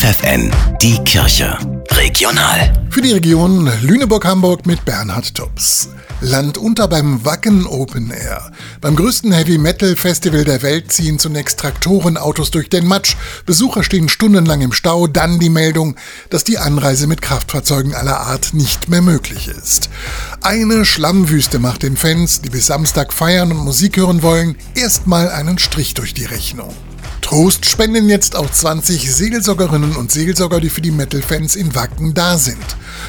FFN, die Kirche. Regional. Für die Region Lüneburg-Hamburg mit Bernhard Tubbs. Land unter beim Wacken Open Air. Beim größten Heavy Metal Festival der Welt ziehen zunächst Traktorenautos durch den Matsch. Besucher stehen stundenlang im Stau. Dann die Meldung, dass die Anreise mit Kraftfahrzeugen aller Art nicht mehr möglich ist. Eine Schlammwüste macht den Fans, die bis Samstag feiern und Musik hören wollen, erstmal einen Strich durch die Rechnung. Trost spenden jetzt auch 20 Seelsorgerinnen und Seelsorger, die für die Metal-Fans in Wacken da sind.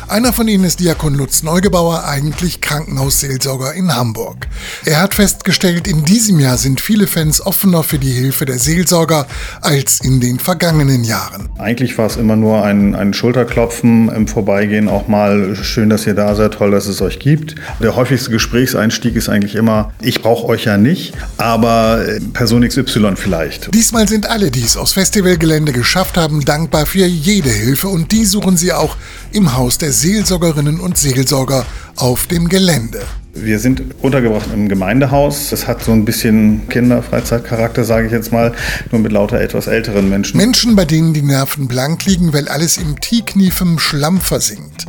Einer von ihnen ist Diakon Lutz Neugebauer, eigentlich Krankenhausseelsorger in Hamburg. Er hat festgestellt, in diesem Jahr sind viele Fans offener für die Hilfe der Seelsorger als in den vergangenen Jahren. Eigentlich war es immer nur ein, ein Schulterklopfen im Vorbeigehen, auch mal schön, dass ihr da seid, toll, dass es euch gibt. Der häufigste Gesprächseinstieg ist eigentlich immer, ich brauche euch ja nicht, aber äh, Person XY vielleicht. Diesmal sind alle, die es aufs Festivalgelände geschafft haben, dankbar für jede Hilfe und die suchen sie auch im Haus der Seelsorgerinnen und Seelsorger auf dem Gelände. Wir sind untergebracht im Gemeindehaus. Das hat so ein bisschen Kinderfreizeitcharakter, sage ich jetzt mal, nur mit lauter etwas älteren Menschen. Menschen, bei denen die Nerven blank liegen, weil alles im tiefkniefem Schlamm versinkt.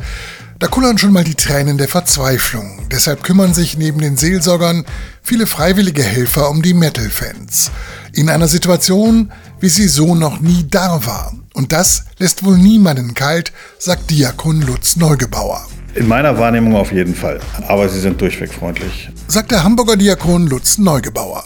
Da kullern schon mal die Tränen der Verzweiflung. Deshalb kümmern sich neben den Seelsorgern viele freiwillige Helfer um die Metal-Fans. In einer Situation, wie sie so noch nie da war. Und das lässt wohl niemanden kalt, sagt Diakon Lutz Neugebauer. In meiner Wahrnehmung auf jeden Fall. Aber sie sind durchweg freundlich. Sagt der Hamburger Diakon Lutz Neugebauer.